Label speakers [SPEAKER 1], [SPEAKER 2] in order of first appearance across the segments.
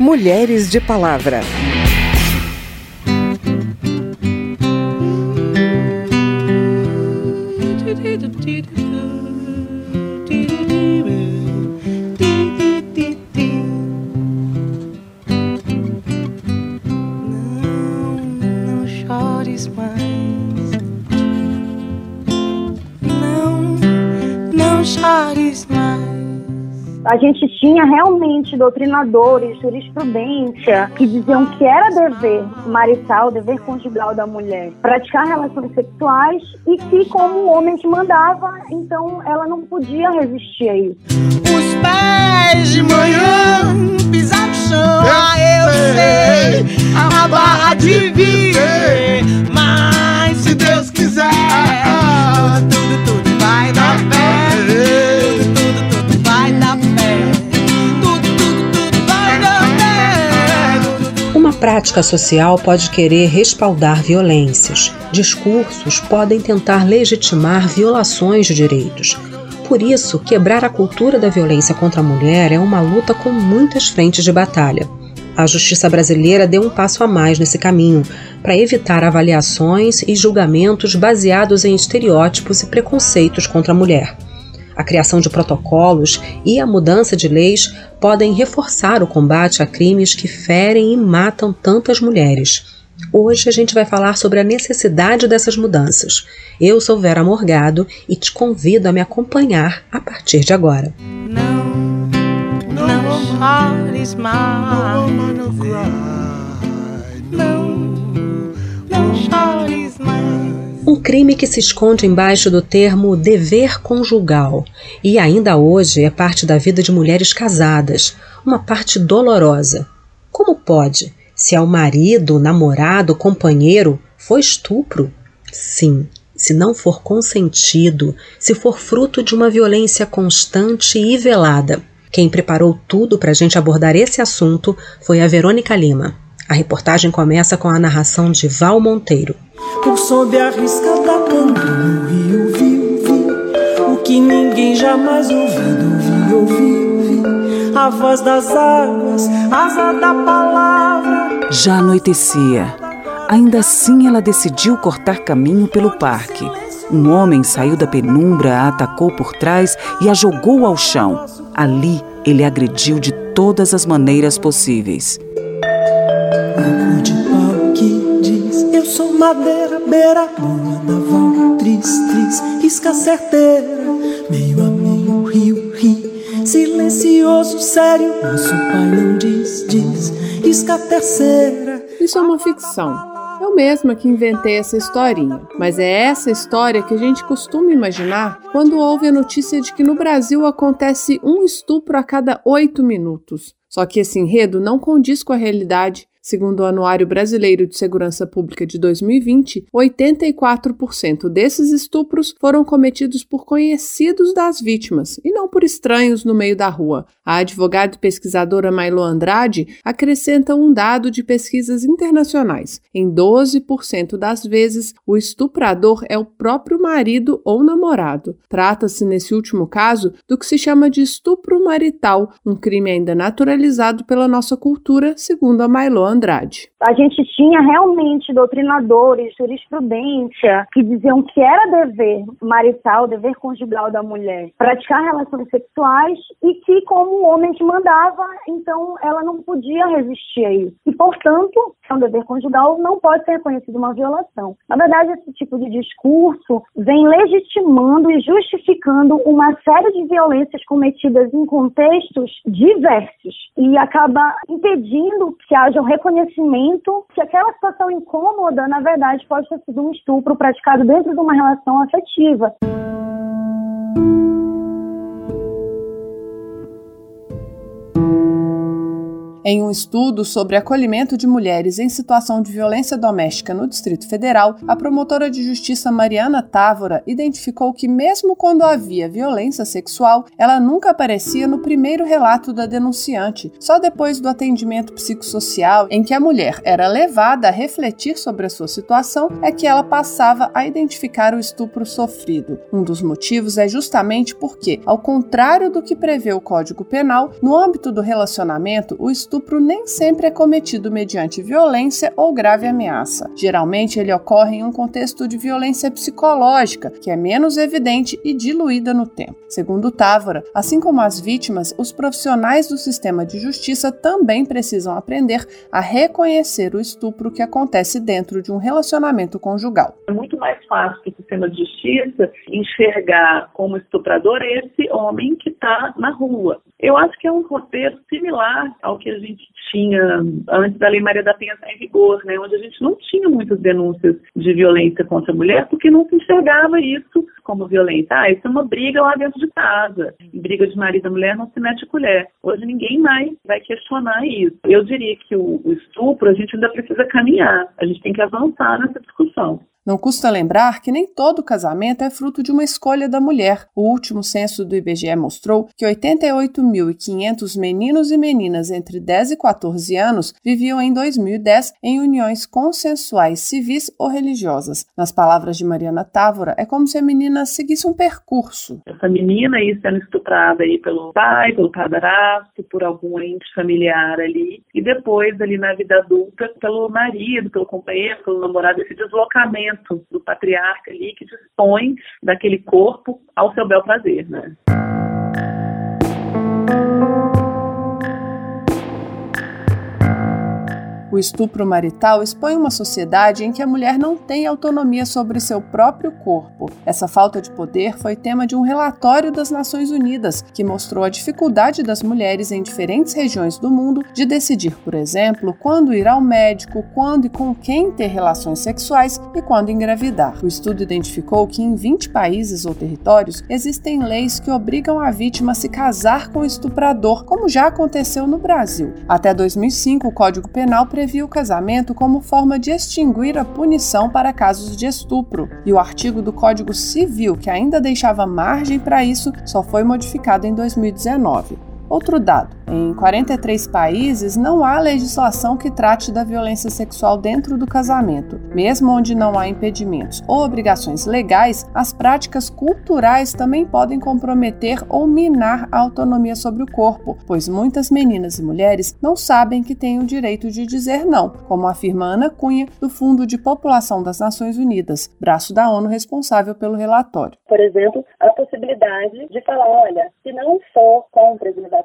[SPEAKER 1] Mulheres de Palavra.
[SPEAKER 2] A gente tinha realmente doutrinadores, jurisprudência, que diziam que era dever marital, dever conjugal da mulher, praticar relações sexuais e que, como o homem que mandava, então ela não podia resistir a isso.
[SPEAKER 3] Os pés de manhã pisar no chão, ah, eu sei, a barra de viver, mas se Deus quiser,
[SPEAKER 4] prática social pode querer respaldar violências. Discursos podem tentar legitimar violações de direitos. Por isso, quebrar a cultura da violência contra a mulher é uma luta com muitas frentes de batalha. A justiça brasileira deu um passo a mais nesse caminho, para evitar avaliações e julgamentos baseados em estereótipos e preconceitos contra a mulher. A criação de protocolos e a mudança de leis podem reforçar o combate a crimes que ferem e matam tantas mulheres. Hoje a gente vai falar sobre a necessidade dessas mudanças. Eu sou Vera Morgado e te convido a me acompanhar a partir de agora.
[SPEAKER 3] Não, não
[SPEAKER 4] crime que se esconde embaixo do termo dever conjugal e ainda hoje é parte da vida de mulheres casadas, uma parte dolorosa. Como pode? Se é o marido, namorado, companheiro, foi estupro? Sim, se não for consentido, se for fruto de uma violência constante e velada. Quem preparou tudo para a gente abordar esse assunto foi a Verônica Lima. A reportagem começa com a narração de Val Monteiro.
[SPEAKER 5] Bratando no rio, viu, viu O que ninguém jamais ouviu, A voz das águas, asa da palavra
[SPEAKER 6] Já anoitecia. Ainda assim, ela decidiu cortar caminho pelo parque. Um homem saiu da penumbra, a atacou por trás e a jogou ao chão. Ali, ele agrediu de todas as maneiras possíveis.
[SPEAKER 5] Sou madeira, beira, lua naval Tris, tris, isca certeira Meio a meio, rio, ri Silencioso, sério Nosso pai não diz, diz Isca terceira
[SPEAKER 7] Isso é uma ficção. Eu mesma que inventei essa historinha, mas é essa história que a gente costuma imaginar quando ouve a notícia de que no Brasil acontece um estupro a cada oito minutos. Só que esse enredo não condiz com a realidade. Segundo o Anuário Brasileiro de Segurança Pública de 2020, 84% desses estupros foram cometidos por conhecidos das vítimas e não por estranhos no meio da rua. A advogada e pesquisadora Mailo Andrade acrescenta um dado de pesquisas internacionais. Em 12% das vezes, o estuprador é o próprio marido ou namorado. Trata-se, nesse último caso, do que se chama de estupro marital, um crime ainda naturalizado pela nossa cultura, segundo a Mailo Andrade.
[SPEAKER 2] A gente tinha realmente doutrinadores, jurisprudência, que diziam que era dever marital, dever conjugal da mulher, praticar relações sexuais e que, como o homem que mandava, então ela não podia resistir a isso. E, portanto, é um dever conjugal, não pode ser reconhecido uma violação. Na verdade, esse tipo de discurso vem legitimando e justificando uma série de violências cometidas em contextos diversos e acaba impedindo que haja um reconhecimento que aquela situação incômoda, na verdade, pode ter sido um estupro praticado dentro de uma relação afetiva.
[SPEAKER 7] Em um estudo sobre acolhimento de mulheres em situação de violência doméstica no Distrito Federal, a promotora de justiça Mariana Távora identificou que, mesmo quando havia violência sexual, ela nunca aparecia no primeiro relato da denunciante, só depois do atendimento psicossocial, em que a mulher era levada a refletir sobre a sua situação, é que ela passava a identificar o estupro sofrido. Um dos motivos é justamente porque, ao contrário do que prevê o Código Penal, no âmbito do relacionamento, o estupro estupro nem sempre é cometido mediante violência ou grave ameaça. Geralmente, ele ocorre em um contexto de violência psicológica, que é menos evidente e diluída no tempo. Segundo Távora, assim como as vítimas, os profissionais do sistema de justiça também precisam aprender a reconhecer o estupro que acontece dentro de um relacionamento conjugal.
[SPEAKER 8] É muito mais fácil para o sistema de justiça enxergar como estuprador esse homem que está na rua. Eu acho que é um roteiro similar ao que a gente tinha antes da Lei Maria da Penha estar em vigor, né, onde a gente não tinha muitas denúncias de violência contra a mulher porque não se enxergava isso como violência. Ah, isso é uma briga lá dentro de casa. Briga de marido e mulher não se mete colher. Hoje ninguém mais vai questionar isso. Eu diria que o, o estupro a gente ainda precisa caminhar. A gente tem que avançar nessa discussão.
[SPEAKER 7] Não custa lembrar que nem todo casamento é fruto de uma escolha da mulher. O último censo do IBGE mostrou que 88.500 meninos e meninas entre 10 e 14 anos viviam em 2010 em uniões consensuais civis ou religiosas. Nas palavras de Mariana Távora, é como se a menina seguisse um percurso.
[SPEAKER 8] Essa menina aí sendo estuprada aí pelo pai, pelo padrasto, por algum ente familiar ali, e depois ali na vida adulta pelo marido, pelo companheiro, pelo namorado, esse deslocamento do patriarca ali que dispõe daquele corpo ao seu bel prazer, né?
[SPEAKER 7] O estupro marital expõe uma sociedade em que a mulher não tem autonomia sobre seu próprio corpo. Essa falta de poder foi tema de um relatório das Nações Unidas, que mostrou a dificuldade das mulheres em diferentes regiões do mundo de decidir, por exemplo, quando ir ao médico, quando e com quem ter relações sexuais e quando engravidar. O estudo identificou que em 20 países ou territórios existem leis que obrigam a vítima a se casar com o estuprador, como já aconteceu no Brasil. Até 2005, o Código Penal previa o casamento como forma de extinguir a punição para casos de estupro, e o artigo do Código Civil que ainda deixava margem para isso só foi modificado em 2019. Outro dado: em 43 países não há legislação que trate da violência sexual dentro do casamento. Mesmo onde não há impedimentos ou obrigações legais, as práticas culturais também podem comprometer ou minar a autonomia sobre o corpo, pois muitas meninas e mulheres não sabem que têm o direito de dizer não, como afirma Ana Cunha, do Fundo de População das Nações Unidas, braço da ONU responsável pelo relatório.
[SPEAKER 9] Por exemplo, a possibilidade de falar: olha, se não for com preservativo,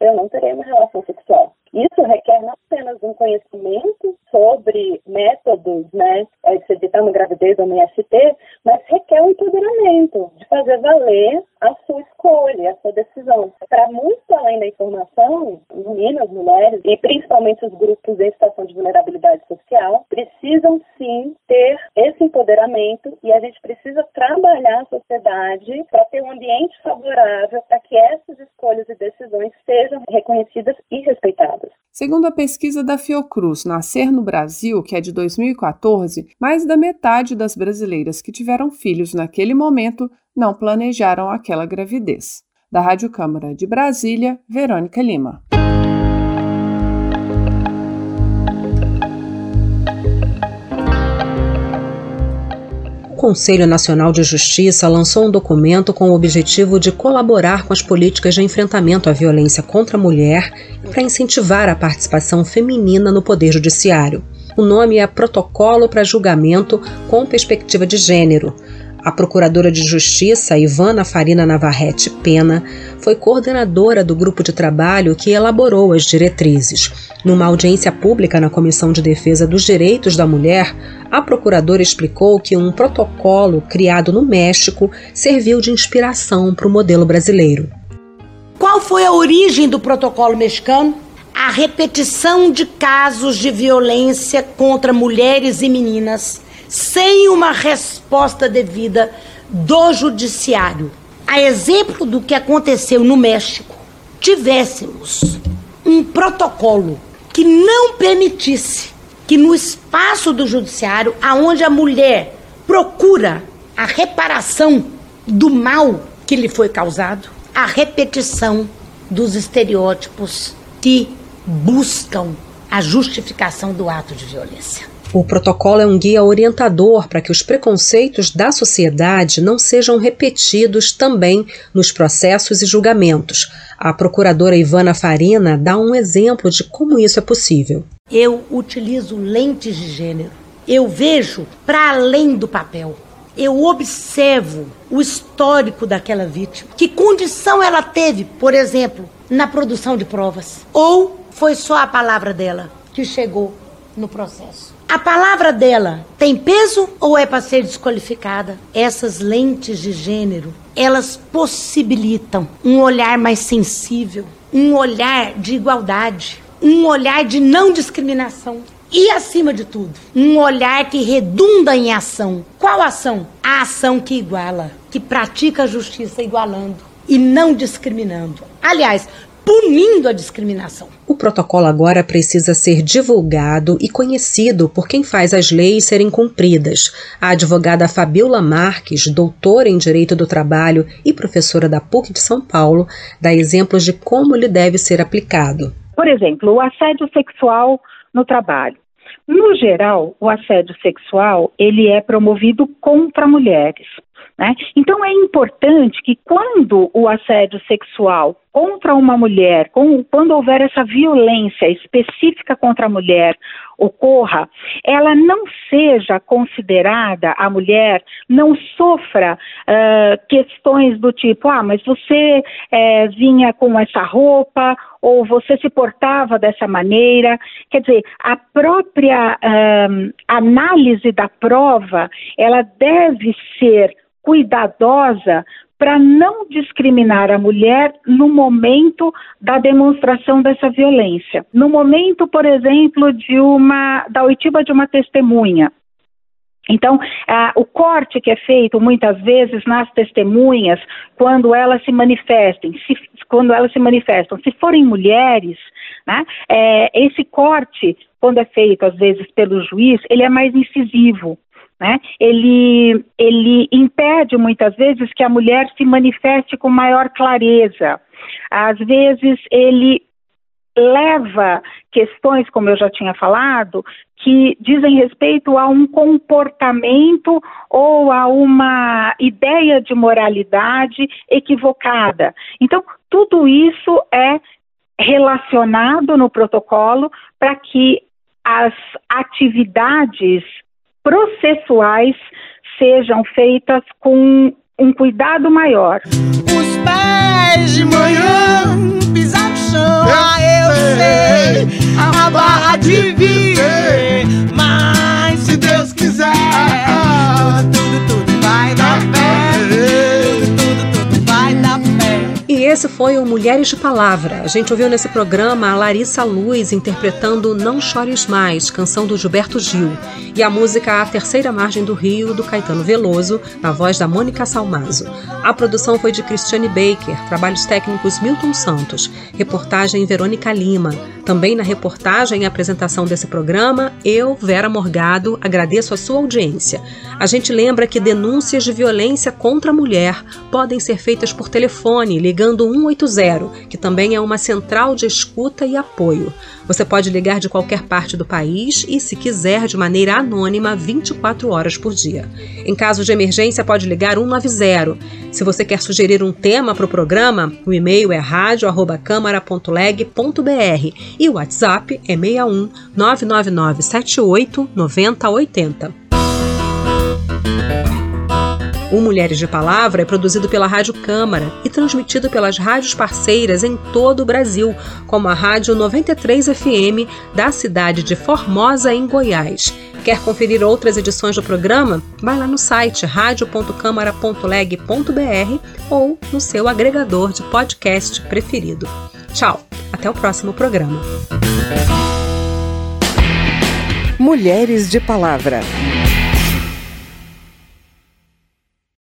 [SPEAKER 9] eu não terei uma relação sexual. Isso requer não apenas um conhecimento sobre métodos, né, de se evitar uma gravidez ou uma IST, mas requer um empoderamento, de fazer valer a sua escolha, a sua decisão. Para muito além da informação, meninas, mulheres e principalmente os grupos em situação de vulnerabilidade social precisam sim ter esse empoderamento e a gente precisa trabalhar a sociedade para ter um ambiente favorável para que essas escolhas e decisões sejam reconhecidas e respeitadas.
[SPEAKER 7] Segundo a pesquisa da Fiocruz Nascer no Brasil, que é de 2014, mais da metade das brasileiras que tiveram filhos naquele momento não planejaram aquela gravidez. Da Rádio Câmara de Brasília, Verônica Lima.
[SPEAKER 4] O Conselho Nacional de Justiça lançou um documento com o objetivo de colaborar com as políticas de enfrentamento à violência contra a mulher e para incentivar a participação feminina no Poder Judiciário. O nome é Protocolo para Julgamento com Perspectiva de Gênero. A Procuradora de Justiça, Ivana Farina Navarrete Pena, foi coordenadora do grupo de trabalho que elaborou as diretrizes. Numa audiência pública na Comissão de Defesa dos Direitos da Mulher, a procuradora explicou que um protocolo criado no México serviu de inspiração para o modelo brasileiro.
[SPEAKER 10] Qual foi a origem do protocolo mexicano? A repetição de casos de violência contra mulheres e meninas sem uma resposta devida do judiciário. A exemplo do que aconteceu no México, tivéssemos um protocolo que não permitisse que no espaço do judiciário, aonde a mulher procura a reparação do mal que lhe foi causado, a repetição dos estereótipos que buscam a justificação do ato de violência.
[SPEAKER 4] O protocolo é um guia orientador para que os preconceitos da sociedade não sejam repetidos também nos processos e julgamentos. A procuradora Ivana Farina dá um exemplo de como isso é possível.
[SPEAKER 10] Eu utilizo lentes de gênero. Eu vejo para além do papel. Eu observo o histórico daquela vítima. Que condição ela teve, por exemplo, na produção de provas? Ou foi só a palavra dela que chegou no processo? A palavra dela tem peso ou é para ser desqualificada? Essas lentes de gênero, elas possibilitam um olhar mais sensível, um olhar de igualdade, um olhar de não discriminação. E, acima de tudo, um olhar que redunda em ação. Qual ação? A ação que iguala, que pratica a justiça igualando e não discriminando. Aliás, punindo a discriminação.
[SPEAKER 4] O protocolo agora precisa ser divulgado e conhecido por quem faz as leis serem cumpridas. A advogada Fabiola Marques, doutora em Direito do Trabalho e professora da PUC de São Paulo, dá exemplos de como ele deve ser aplicado.
[SPEAKER 11] Por exemplo, o assédio sexual no trabalho. No geral, o assédio sexual ele é promovido contra mulheres. Né? Então é importante que quando o assédio sexual contra uma mulher, quando houver essa violência específica contra a mulher ocorra, ela não seja considerada, a mulher não sofra uh, questões do tipo, ah, mas você é, vinha com essa roupa ou você se portava dessa maneira. Quer dizer, a própria uh, análise da prova, ela deve ser cuidadosa para não discriminar a mulher no momento da demonstração dessa violência. No momento, por exemplo, de uma da oitiva de uma testemunha. Então, ah, o corte que é feito muitas vezes nas testemunhas, quando elas se manifestem, se, quando elas se manifestam, se forem mulheres, né, é, esse corte, quando é feito às vezes pelo juiz, ele é mais incisivo né? Ele, ele impede muitas vezes que a mulher se manifeste com maior clareza. Às vezes ele leva questões, como eu já tinha falado, que dizem respeito a um comportamento ou a uma ideia de moralidade equivocada. Então, tudo isso é relacionado no protocolo para que as atividades processuais sejam feitas com um cuidado maior.
[SPEAKER 3] Os pés de manhã pisar no chão, ah, eu sei, a barra de vir, mas se Deus quiser, tudo, tudo
[SPEAKER 4] esse foi o Mulheres de Palavra. A gente ouviu nesse programa a Larissa Luz interpretando Não Chores Mais, canção do Gilberto Gil e a música A Terceira Margem do Rio, do Caetano Veloso, na voz da Mônica Salmazo. A produção foi de Cristiane Baker, trabalhos técnicos Milton Santos, reportagem Verônica Lima. Também na reportagem e apresentação desse programa, eu, Vera Morgado, agradeço a sua audiência. A gente lembra que denúncias de violência contra a mulher podem ser feitas por telefone, ligando 180, que também é uma central de escuta e apoio. Você pode ligar de qualquer parte do país e, se quiser, de maneira anônima 24 horas por dia. Em caso de emergência, pode ligar 190. Se você quer sugerir um tema para o programa, o e-mail é radio@câmara.leg.br e o WhatsApp é 61 999 78 9080. O Mulheres de Palavra é produzido pela Rádio Câmara e transmitido pelas rádios parceiras em todo o Brasil, como a Rádio 93 FM da cidade de Formosa, em Goiás. Quer conferir outras edições do programa? Vai lá no site radio.câmara.leg.br ou no seu agregador de podcast preferido. Tchau, até o próximo programa.
[SPEAKER 1] Mulheres de Palavra.